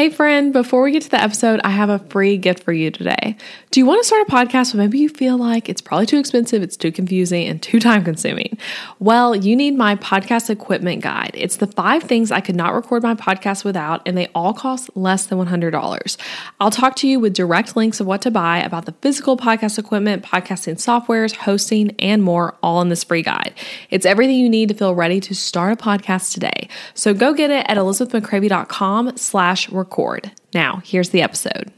Hey, friend, before we get to the episode, I have a free gift for you today. Do you want to start a podcast, but maybe you feel like it's probably too expensive, it's too confusing, and too time consuming? Well, you need my podcast equipment guide. It's the five things I could not record my podcast without, and they all cost less than $100. I'll talk to you with direct links of what to buy about the physical podcast equipment, podcasting softwares, hosting, and more, all in this free guide. It's everything you need to feel ready to start a podcast today. So go get it at elizabethmccravy.com slash record. Now, here's the episode.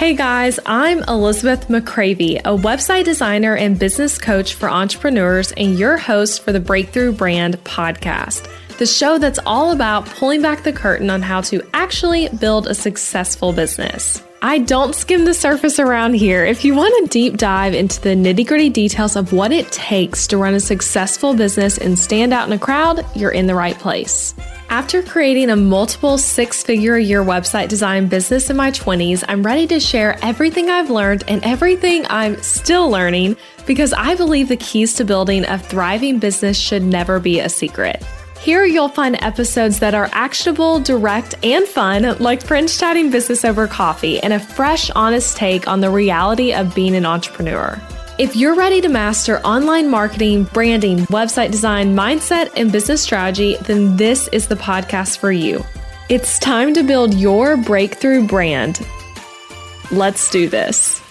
Hey guys, I'm Elizabeth McCravy, a website designer and business coach for entrepreneurs, and your host for the Breakthrough Brand podcast, the show that's all about pulling back the curtain on how to actually build a successful business. I don't skim the surface around here. If you want a deep dive into the nitty gritty details of what it takes to run a successful business and stand out in a crowd, you're in the right place. After creating a multiple six figure a year website design business in my 20s, I'm ready to share everything I've learned and everything I'm still learning because I believe the keys to building a thriving business should never be a secret. Here you'll find episodes that are actionable, direct, and fun, like friends chatting business over coffee, and a fresh, honest take on the reality of being an entrepreneur. If you're ready to master online marketing, branding, website design, mindset, and business strategy, then this is the podcast for you. It's time to build your breakthrough brand. Let's do this.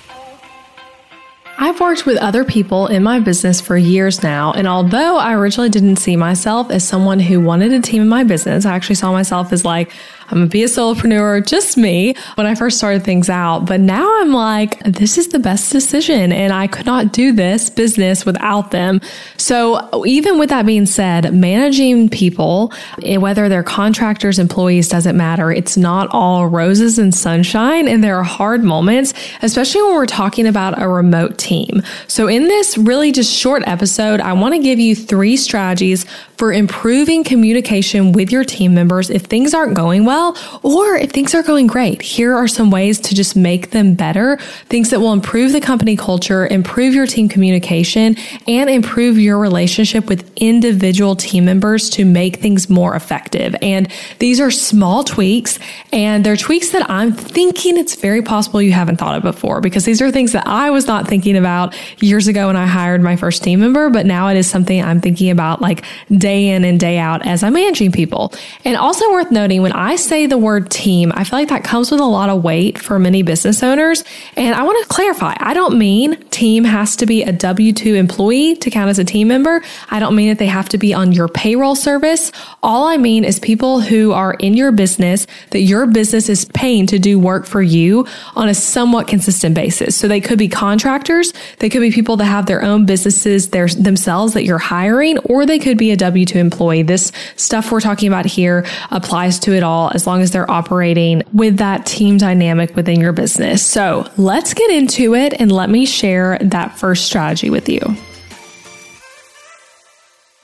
I've worked with other people in my business for years now, and although I originally didn't see myself as someone who wanted a team in my business, I actually saw myself as like, I'm gonna be a solopreneur, just me, when I first started things out. But now I'm like, this is the best decision, and I could not do this business without them. So, even with that being said, managing people, eh, whether they're contractors, employees, doesn't matter. It's not all roses and sunshine, and there are hard moments, especially when we're talking about a remote team. So, in this really just short episode, I wanna give you three strategies for improving communication with your team members if things aren't going well well, or if things are going great, here are some ways to just make them better, things that will improve the company culture, improve your team communication, and improve your relationship with individual team members to make things more effective. And these are small tweaks, and they're tweaks that I'm thinking it's very possible you haven't thought of before because these are things that I was not thinking about years ago when I hired my first team member, but now it is something I'm thinking about like day in and day out as I'm managing people. And also worth noting when I say the word team, I feel like that comes with a lot of weight for many business owners. And I want to clarify, I don't mean team has to be a W 2 employee to count as a team member. I don't mean that they have to be on your payroll service. All I mean is people who are in your business that your business is paying to do work for you on a somewhat consistent basis. So they could be contractors. They could be people that have their own businesses themselves that you're hiring, or they could be a W 2 employee. This stuff we're talking about here applies to it all as long as they're operating with that team dynamic within your business. So let's get into it and let me share that first strategy with you.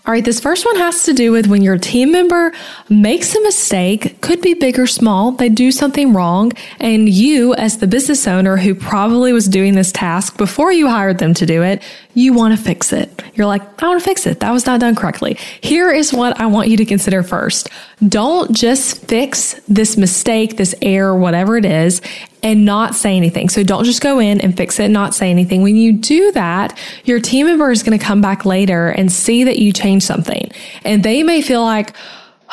All right, this first one has to do with when your team member makes a mistake, could be big or small, they do something wrong, and you, as the business owner who probably was doing this task before you hired them to do it, you want to fix it. You're like, I want to fix it. That was not done correctly. Here is what I want you to consider first. Don't just fix this mistake, this error, whatever it is, and not say anything. So don't just go in and fix it and not say anything. When you do that, your team member is going to come back later and see that you changed something. And they may feel like,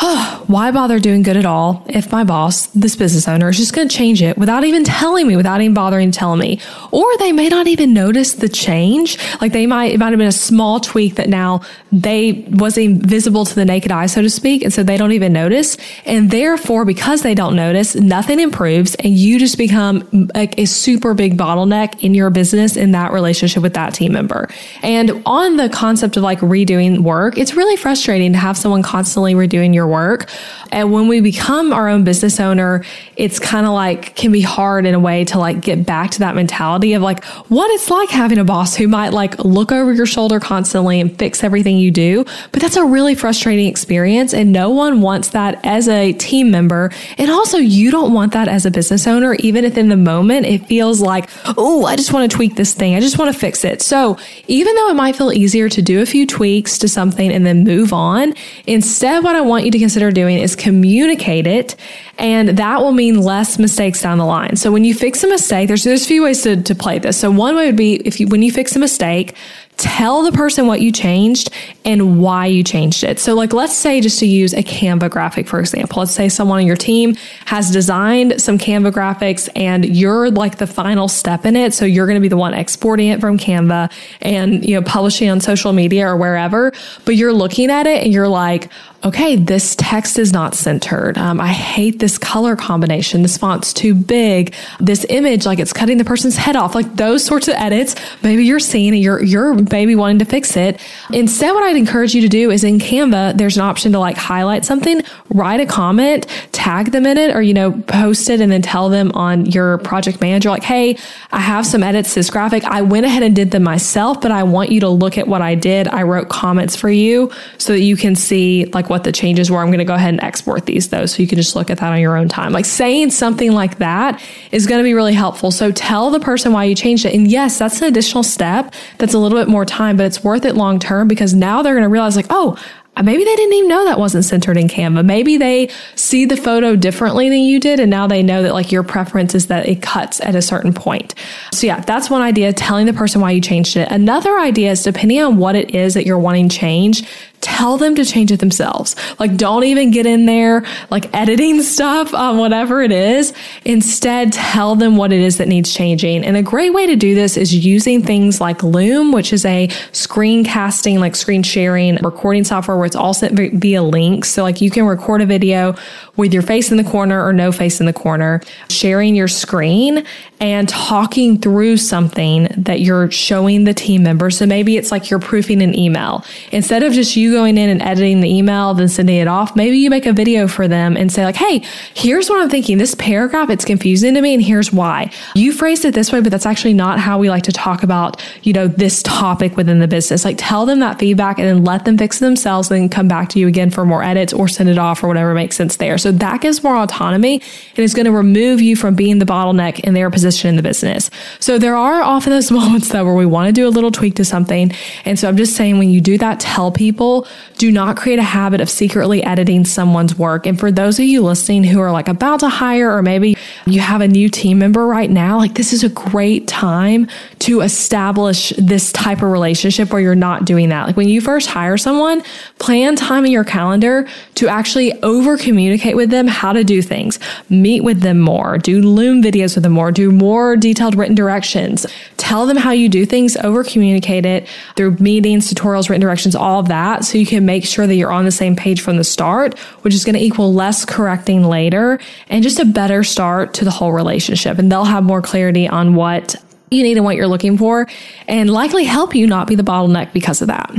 why bother doing good at all if my boss, this business owner, is just going to change it without even telling me, without even bothering to tell me? Or they may not even notice the change. Like they might, it might have been a small tweak that now they wasn't visible to the naked eye, so to speak. And so they don't even notice. And therefore, because they don't notice, nothing improves and you just become like a super big bottleneck in your business in that relationship with that team member. And on the concept of like redoing work, it's really frustrating to have someone constantly redoing your your work. And when we become our own business owner, it's kind of like can be hard in a way to like get back to that mentality of like what it's like having a boss who might like look over your shoulder constantly and fix everything you do. But that's a really frustrating experience. And no one wants that as a team member. And also, you don't want that as a business owner, even if in the moment it feels like, oh, I just want to tweak this thing. I just want to fix it. So even though it might feel easier to do a few tweaks to something and then move on, instead, what I want you to consider doing is communicate it. And that will mean less mistakes down the line. So when you fix a mistake, there's, there's a few ways to, to play this. So one way would be if you, when you fix a mistake, tell the person what you changed and why you changed it. So, like, let's say just to use a Canva graphic, for example, let's say someone on your team has designed some Canva graphics and you're like the final step in it. So, you're going to be the one exporting it from Canva and, you know, publishing on social media or wherever, but you're looking at it and you're like, okay, this text is not centered. Um, I hate this color combination. This font's too big. This image, like it's cutting the person's head off. Like those sorts of edits, maybe you're seeing it, you're, you're maybe wanting to fix it. Instead, what I'd encourage you to do is in Canva, there's an option to like highlight something, write a comment, tag them in it, or, you know, post it and then tell them on your project manager, like, hey, I have some edits to this graphic. I went ahead and did them myself, but I want you to look at what I did. I wrote comments for you so that you can see like what the changes were. I'm going to go ahead and export these though. So you can just look at that on your own time. Like saying something like that is going to be really helpful. So tell the person why you changed it. And yes, that's an additional step. That's a little bit more time, but it's worth it long term because now they're going to realize like, oh, Maybe they didn't even know that wasn't centered in Canva. Maybe they see the photo differently than you did. And now they know that like your preference is that it cuts at a certain point. So yeah, that's one idea, telling the person why you changed it. Another idea is depending on what it is that you're wanting change, tell them to change it themselves. Like, don't even get in there, like editing stuff on whatever it is. Instead, tell them what it is that needs changing. And a great way to do this is using things like Loom, which is a screencasting, like screen sharing recording software where it's all sent via links. So like you can record a video with your face in the corner or no face in the corner, sharing your screen and talking through something that you're showing the team members. So maybe it's like you're proofing an email. Instead of just you going in and editing the email, then sending it off, maybe you make a video for them and say like, Hey, here's what I'm thinking. This paragraph, it's confusing to me. And here's why you phrased it this way, but that's actually not how we like to talk about, you know, this topic within the business. Like tell them that feedback and then let them fix it themselves and then come back to you again for more edits or send it off or whatever makes sense there. So that gives more autonomy and is going to remove you from being the bottleneck in their position in the business. So there are often those moments though where we want to do a little tweak to something. And so I'm just saying when you do that, tell people do not create a habit of secretly editing someone's work. And for those of you listening who are like about to hire, or maybe you have a new team member right now, like this is a great time to establish this type of relationship where you're not doing that. Like when you first hire someone, plan time in your calendar to actually over communicate with them how to do things, meet with them more, do Loom videos with them more, do more detailed written directions, tell them how you do things, over communicate it through meetings, tutorials, written directions, all of that. So you can make sure that you're on the same page from the start, which is going to equal less correcting later and just a better start to the whole relationship. And they'll have more clarity on what you need and what you're looking for and likely help you not be the bottleneck because of that.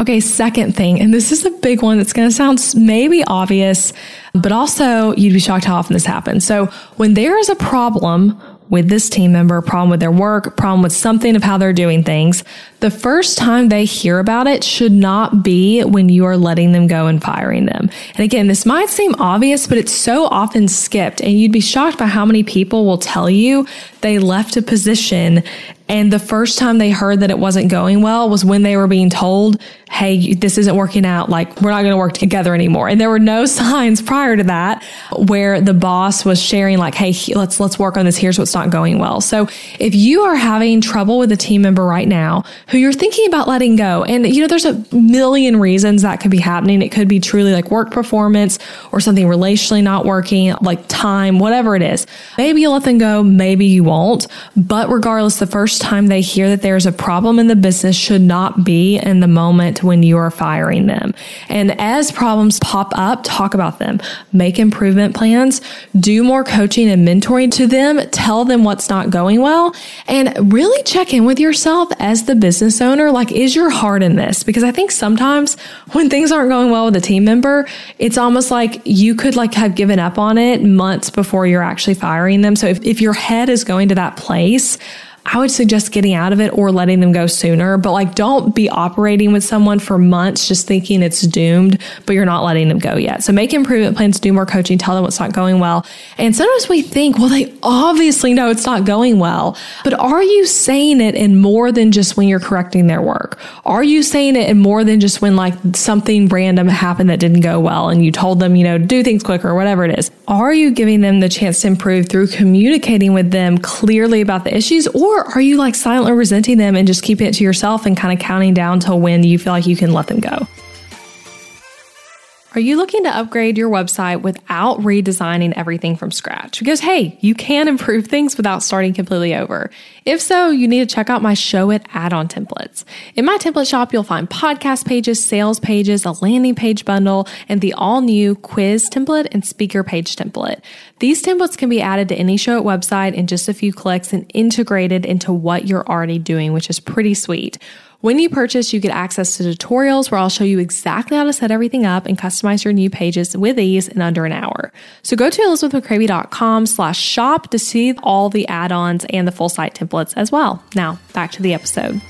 Okay, second thing, and this is a big one that's to sound maybe obvious, but also you'd be shocked how often this happens. So when there is a problem with this team member, problem with their work, problem with something of how they're doing things, the first time they hear about it should not be when you are letting them go and firing them. And again, this might seem obvious, but it's so often skipped. And you'd be shocked by how many people will tell you they left a position and the first time they heard that it wasn't going well was when they were being told, Hey, this isn't working out. Like we're not going to work together anymore. And there were no signs prior to that where the boss was sharing like, Hey, let's, let's work on this. Here's what's not going well. So if you are having trouble with a team member right now who you're thinking about letting go, and you know, there's a million reasons that could be happening. It could be truly like work performance or something relationally not working, like time, whatever it is. Maybe you let them go. Maybe you won't. But regardless, the first time they hear that there's a problem in the business should not be in the moment when you are firing them. And as problems pop up, talk about them, make improvement plans, do more coaching and mentoring to them, tell them what's not going well, and really check in with yourself as the business owner. Like, is your heart in this? Because I think sometimes when things aren't going well with a team member, it's almost like you could like have given up on it months before you're actually firing them. So if, if your head is going to that place, I would suggest getting out of it or letting them go sooner. But like, don't be operating with someone for months just thinking it's doomed, but you're not letting them go yet. So make improvement plans, do more coaching, tell them what's not going well. And sometimes we think, well, they obviously know it's not going well, but are you saying it in more than just when you're correcting their work? Are you saying it in more than just when like something random happened that didn't go well and you told them, you know, do things quicker or whatever it is? Are you giving them the chance to improve through communicating with them clearly about the issues or or are you like silently resenting them and just keeping it to yourself and kind of counting down till when you feel like you can let them go? Are you looking to upgrade your website without redesigning everything from scratch? Because hey, you can improve things without starting completely over. If so, you need to check out my Showit add on templates. In my template shop, you'll find podcast pages, sales pages, a landing page bundle, and the all new quiz template and speaker page template. These templates can be added to any Showit website in just a few clicks and integrated into what you're already doing, which is pretty sweet. When you purchase, you get access to tutorials where I'll show you exactly how to set everything up and customize your new pages with ease in under an hour. So go to elizabethmccravy.com slash shop to see all the add-ons and the full site templates as well. Now back to the episode.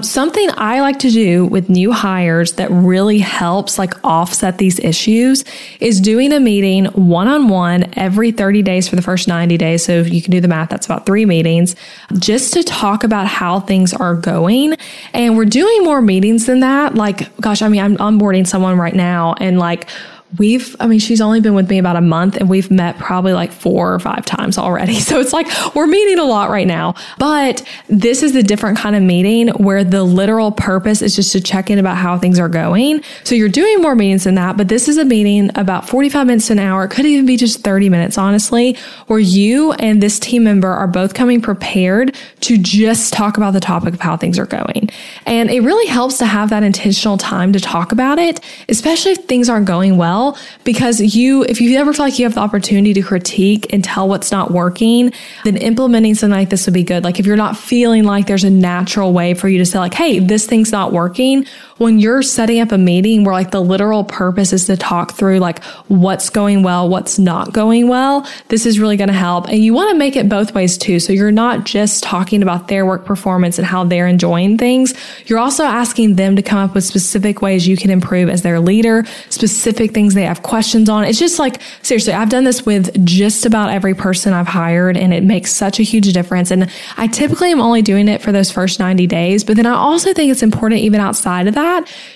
Something I like to do with new hires that really helps like offset these issues is doing a meeting one on one every 30 days for the first 90 days. So if you can do the math, that's about three meetings just to talk about how things are going. And we're doing more meetings than that. Like, gosh, I mean, I'm onboarding someone right now and like, we've, I mean, she's only been with me about a month and we've met probably like four or five times already. So it's like we're meeting a lot right now. But this is a different kind of meeting where the literal purpose is just to check in about how things are going. So you're doing more meetings than that, but this is a meeting about 45 minutes an hour. Could even be just 30 minutes, honestly, where you and this team member are both coming prepared to just talk about the topic of how things are going. And it really helps to have that intentional time to talk about it, especially if things aren't going well well because you, if you ever feel like you have the opportunity to critique and tell what's not working, then implementing something like this would be good. Like if you're not feeling like there's a natural way for you to say like, Hey, this thing's not working. When you're setting up a meeting where like the literal purpose is to talk through like what's going well, what's not going well, this is really going to help. And you want to make it both ways too. So you're not just talking about their work performance and how they're enjoying things. You're also asking them to come up with specific ways you can improve as their leader, specific things they have questions on. It's just like, seriously, I've done this with just about every person I've hired and it makes such a huge difference. And I typically am only doing it for those first 90 days, but then I also think it's important even outside of that.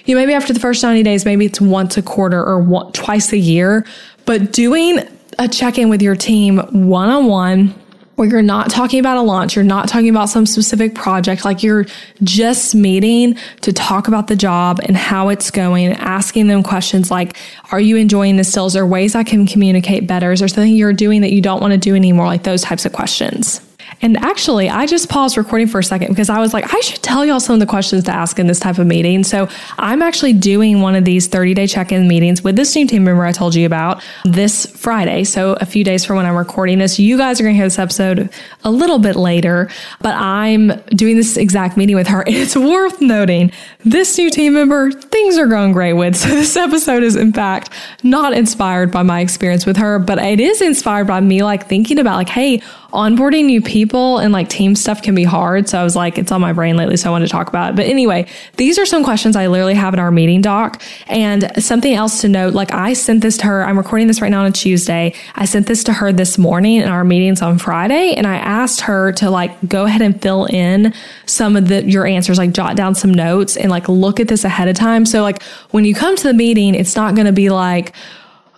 You know, maybe after the first 90 days, maybe it's once a quarter or one, twice a year, but doing a check in with your team one on one where you're not talking about a launch, you're not talking about some specific project, like you're just meeting to talk about the job and how it's going, asking them questions like, are you enjoying this still? Is there ways I can communicate better? Is there something you're doing that you don't want to do anymore? Like those types of questions. And actually, I just paused recording for a second because I was like, I should tell y'all some of the questions to ask in this type of meeting. So I'm actually doing one of these 30 day check in meetings with this new team member I told you about this Friday. So a few days from when I'm recording this, you guys are going to hear this episode a little bit later, but I'm doing this exact meeting with her. And it's worth noting this new team member, things are going great with. So this episode is in fact not inspired by my experience with her, but it is inspired by me like thinking about like, hey, onboarding new people and like team stuff can be hard. So I was like, it's on my brain lately. So I wanted to talk about it. But anyway, these are some questions I literally have in our meeting doc. And something else to note, like I sent this to her. I'm recording this right now on a Tuesday. I sent this to her this morning in our meetings on Friday. And I asked her to like go ahead and fill in some of the, your answers, like jot down some notes and like look at this ahead of time. So like when you come to the meeting, it's not going to be like,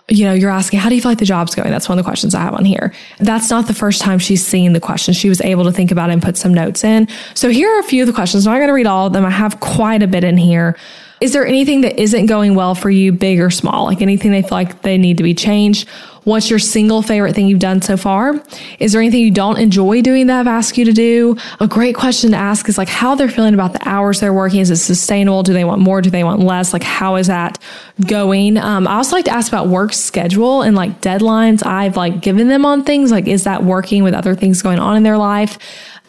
you know, you're asking, how do you feel like the job's going? That's one of the questions I have on here. That's not the first time she's seen the question. She was able to think about it and put some notes in. So here are a few of the questions. I'm not going to read all of them. I have quite a bit in here. Is there anything that isn't going well for you, big or small? Like anything they feel like they need to be changed? What's your single favorite thing you've done so far? Is there anything you don't enjoy doing that I've asked you to do? A great question to ask is like how they're feeling about the hours they're working. Is it sustainable? Do they want more? Do they want less? Like how is that going? Um, I also like to ask about work schedule and like deadlines I've like given them on things. Like, is that working with other things going on in their life?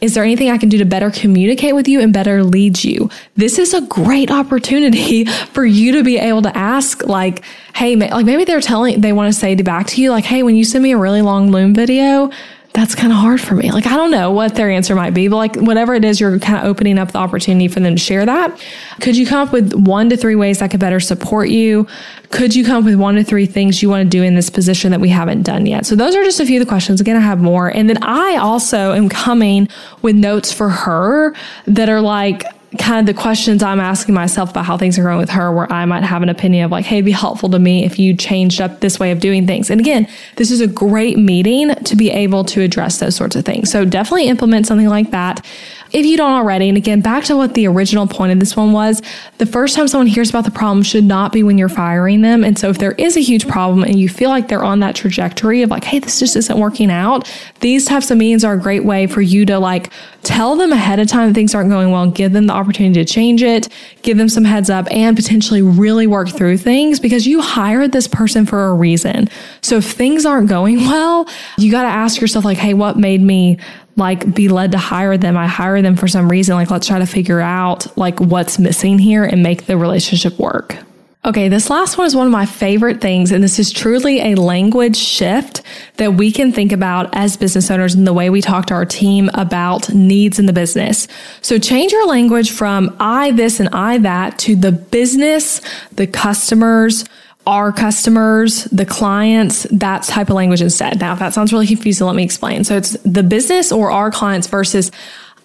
Is there anything I can do to better communicate with you and better lead you? This is a great opportunity for you to be able to ask, like, hey, like maybe they're telling, they want to say back to you, like, hey, when you send me a really long loom video, that's kind of hard for me. Like, I don't know what their answer might be, but like, whatever it is, you're kind of opening up the opportunity for them to share that. Could you come up with one to three ways that could better support you? Could you come up with one to three things you want to do in this position that we haven't done yet? So those are just a few of the questions. Again, I have more. And then I also am coming with notes for her that are like, kind of the questions I'm asking myself about how things are going with her, where I might have an opinion of like, hey, it'd be helpful to me if you changed up this way of doing things. And again, this is a great meeting to be able to address those sorts of things. So definitely implement something like that if you don't already. And again, back to what the original point of this one was the first time someone hears about the problem should not be when you're firing them. And so if there is a huge problem and you feel like they're on that trajectory of like, hey, this just isn't working out, these types of meetings are a great way for you to like tell them ahead of time that things aren't going well, give them the opportunity to change it, give them some heads up, and potentially really work through things because you hired this person for a reason. So if things aren't going well, you got to ask yourself, like, hey, what made me like be led to hire them. I hire them for some reason. Like, let's try to figure out like what's missing here and make the relationship work. Okay, this last one is one of my favorite things, and this is truly a language shift that we can think about as business owners in the way we talk to our team about needs in the business. So change your language from I this and I that to the business, the customers, our customers, the clients, that type of language instead. Now, if that sounds really confusing, let me explain. So it's the business or our clients versus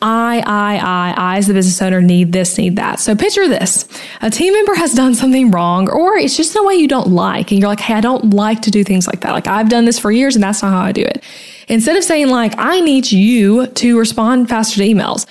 I, I, I, I as the business owner need this, need that. So picture this. A team member has done something wrong or it's just the way you don't like. And you're like, Hey, I don't like to do things like that. Like I've done this for years and that's not how I do it. Instead of saying like, I need you to respond faster to emails.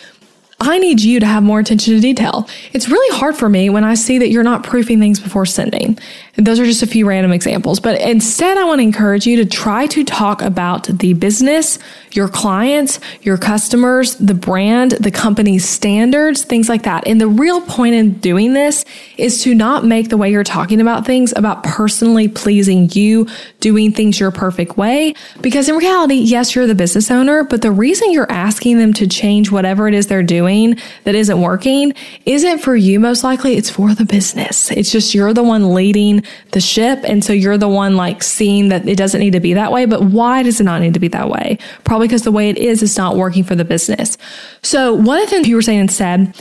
I need you to have more attention to detail. It's really hard for me when I see that you're not proofing things before sending. Those are just a few random examples. But instead, I want to encourage you to try to talk about the business, your clients, your customers, the brand, the company's standards, things like that. And the real point in doing this is to not make the way you're talking about things about personally pleasing you, doing things your perfect way. Because in reality, yes, you're the business owner, but the reason you're asking them to change whatever it is they're doing that isn't working isn't for you most likely, it's for the business. It's just you're the one leading the ship. And so you're the one like seeing that it doesn't need to be that way. But why does it not need to be that way? Probably because the way it is, is not working for the business. So one of the things you were saying instead,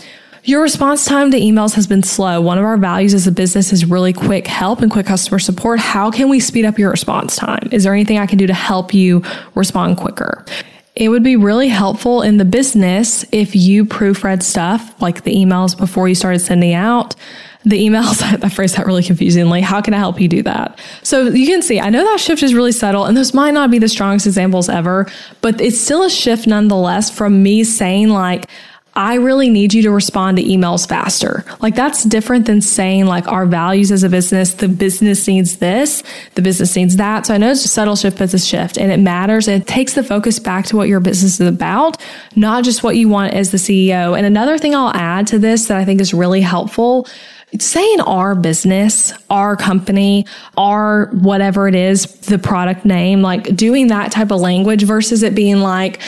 your response time to emails has been slow. One of our values as a business is really quick help and quick customer support. How can we speed up your response time? Is there anything I can do to help you respond quicker? It would be really helpful in the business if you proofread stuff like the emails before you started sending out the emails, I phrase that really confusingly. How can I help you do that? So you can see, I know that shift is really subtle and those might not be the strongest examples ever, but it's still a shift nonetheless from me saying like, I really need you to respond to emails faster. Like that's different than saying like our values as a business, the business needs this, the business needs that. So I know it's a subtle shift, but it's a shift and it matters. It takes the focus back to what your business is about, not just what you want as the CEO. And another thing I'll add to this that I think is really helpful saying our business, our company, our whatever it is, the product name, like doing that type of language versus it being like,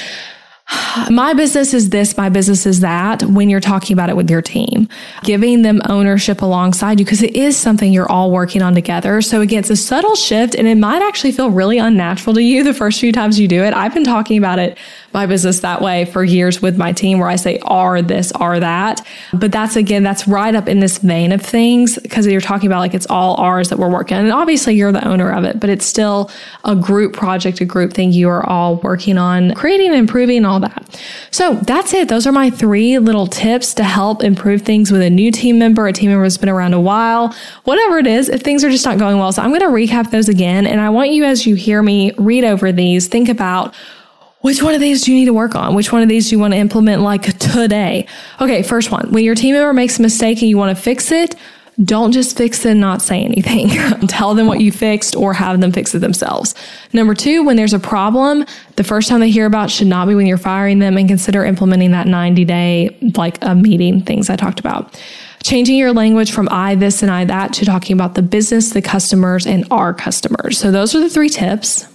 my business is this, my business is that when you're talking about it with your team, giving them ownership alongside you because it is something you're all working on together. So again, it's a subtle shift and it might actually feel really unnatural to you the first few times you do it. I've been talking about it my business that way for years with my team where I say are this, are that. But that's again, that's right up in this vein of things because you're talking about like it's all ours that we're working on. And obviously you're the owner of it, but it's still a group project, a group thing you are all working on creating and improving all that. So that's it. Those are my three little tips to help improve things with a new team member, a team member that's been around a while, whatever it is, if things are just not going well. So I'm going to recap those again. And I want you, as you hear me read over these, think about which one of these do you need to work on? Which one of these do you want to implement like today? Okay, first one. When your team member makes a mistake and you want to fix it, don't just fix it and not say anything. Tell them what you fixed or have them fix it themselves. Number two, when there's a problem, the first time they hear about should not be when you're firing them and consider implementing that 90 day, like a meeting things I talked about. Changing your language from I this and I that to talking about the business, the customers, and our customers. So those are the three tips.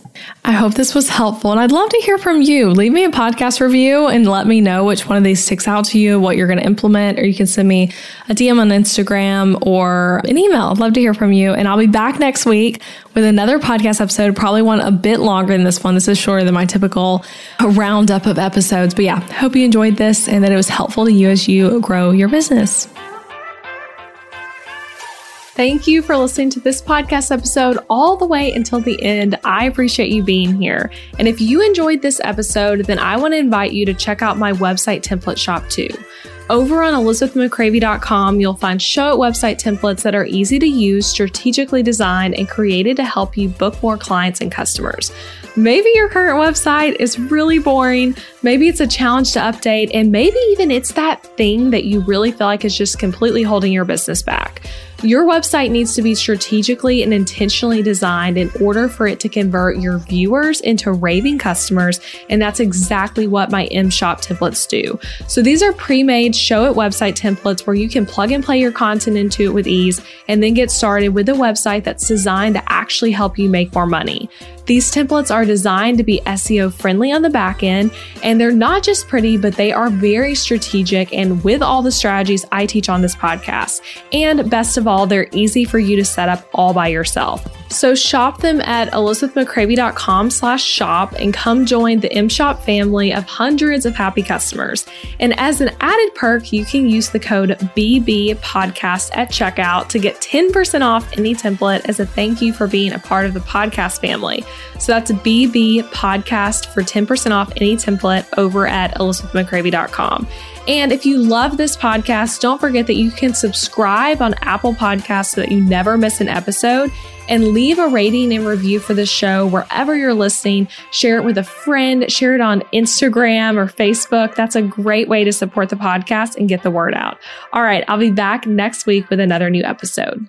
I hope this was helpful and I'd love to hear from you. Leave me a podcast review and let me know which one of these sticks out to you, what you're going to implement, or you can send me a DM on Instagram or an email. I'd love to hear from you. And I'll be back next week with another podcast episode, probably one a bit longer than this one. This is shorter than my typical roundup of episodes. But yeah, hope you enjoyed this and that it was helpful to you as you grow your business. Thank you for listening to this podcast episode all the way until the end. I appreciate you being here. And if you enjoyed this episode, then I want to invite you to check out my website template shop too. Over on elizabethmccravy.com, you'll find Showit website templates that are easy to use, strategically designed, and created to help you book more clients and customers. Maybe your current website is really boring. Maybe it's a challenge to update, and maybe even it's that thing that you really feel like is just completely holding your business back. Your website needs to be strategically and intentionally designed in order for it to convert your viewers into raving customers. And that's exactly what my M Shop templates do. So these are pre made Showit website templates where you can plug and play your content into it with ease and then get started with a website that's designed to actually help you make more money. These templates are designed to be SEO friendly on the back end, and they're not just pretty, but they are very strategic and with all the strategies I teach on this podcast. And best of all, they're easy for you to set up all by yourself. So shop them at elizabethmccravy.com slash shop and come join the M-Shop family of hundreds of happy customers. And as an added perk, you can use the code BB podcast at checkout to get 10% off any template as a thank you for being a part of the podcast family. So that's BB podcast for 10% off any template over at elizabethmccravy.com. And if you love this podcast, don't forget that you can subscribe on Apple Podcasts so that you never miss an episode and leave a rating and review for the show wherever you're listening. Share it with a friend, share it on Instagram or Facebook. That's a great way to support the podcast and get the word out. All right, I'll be back next week with another new episode.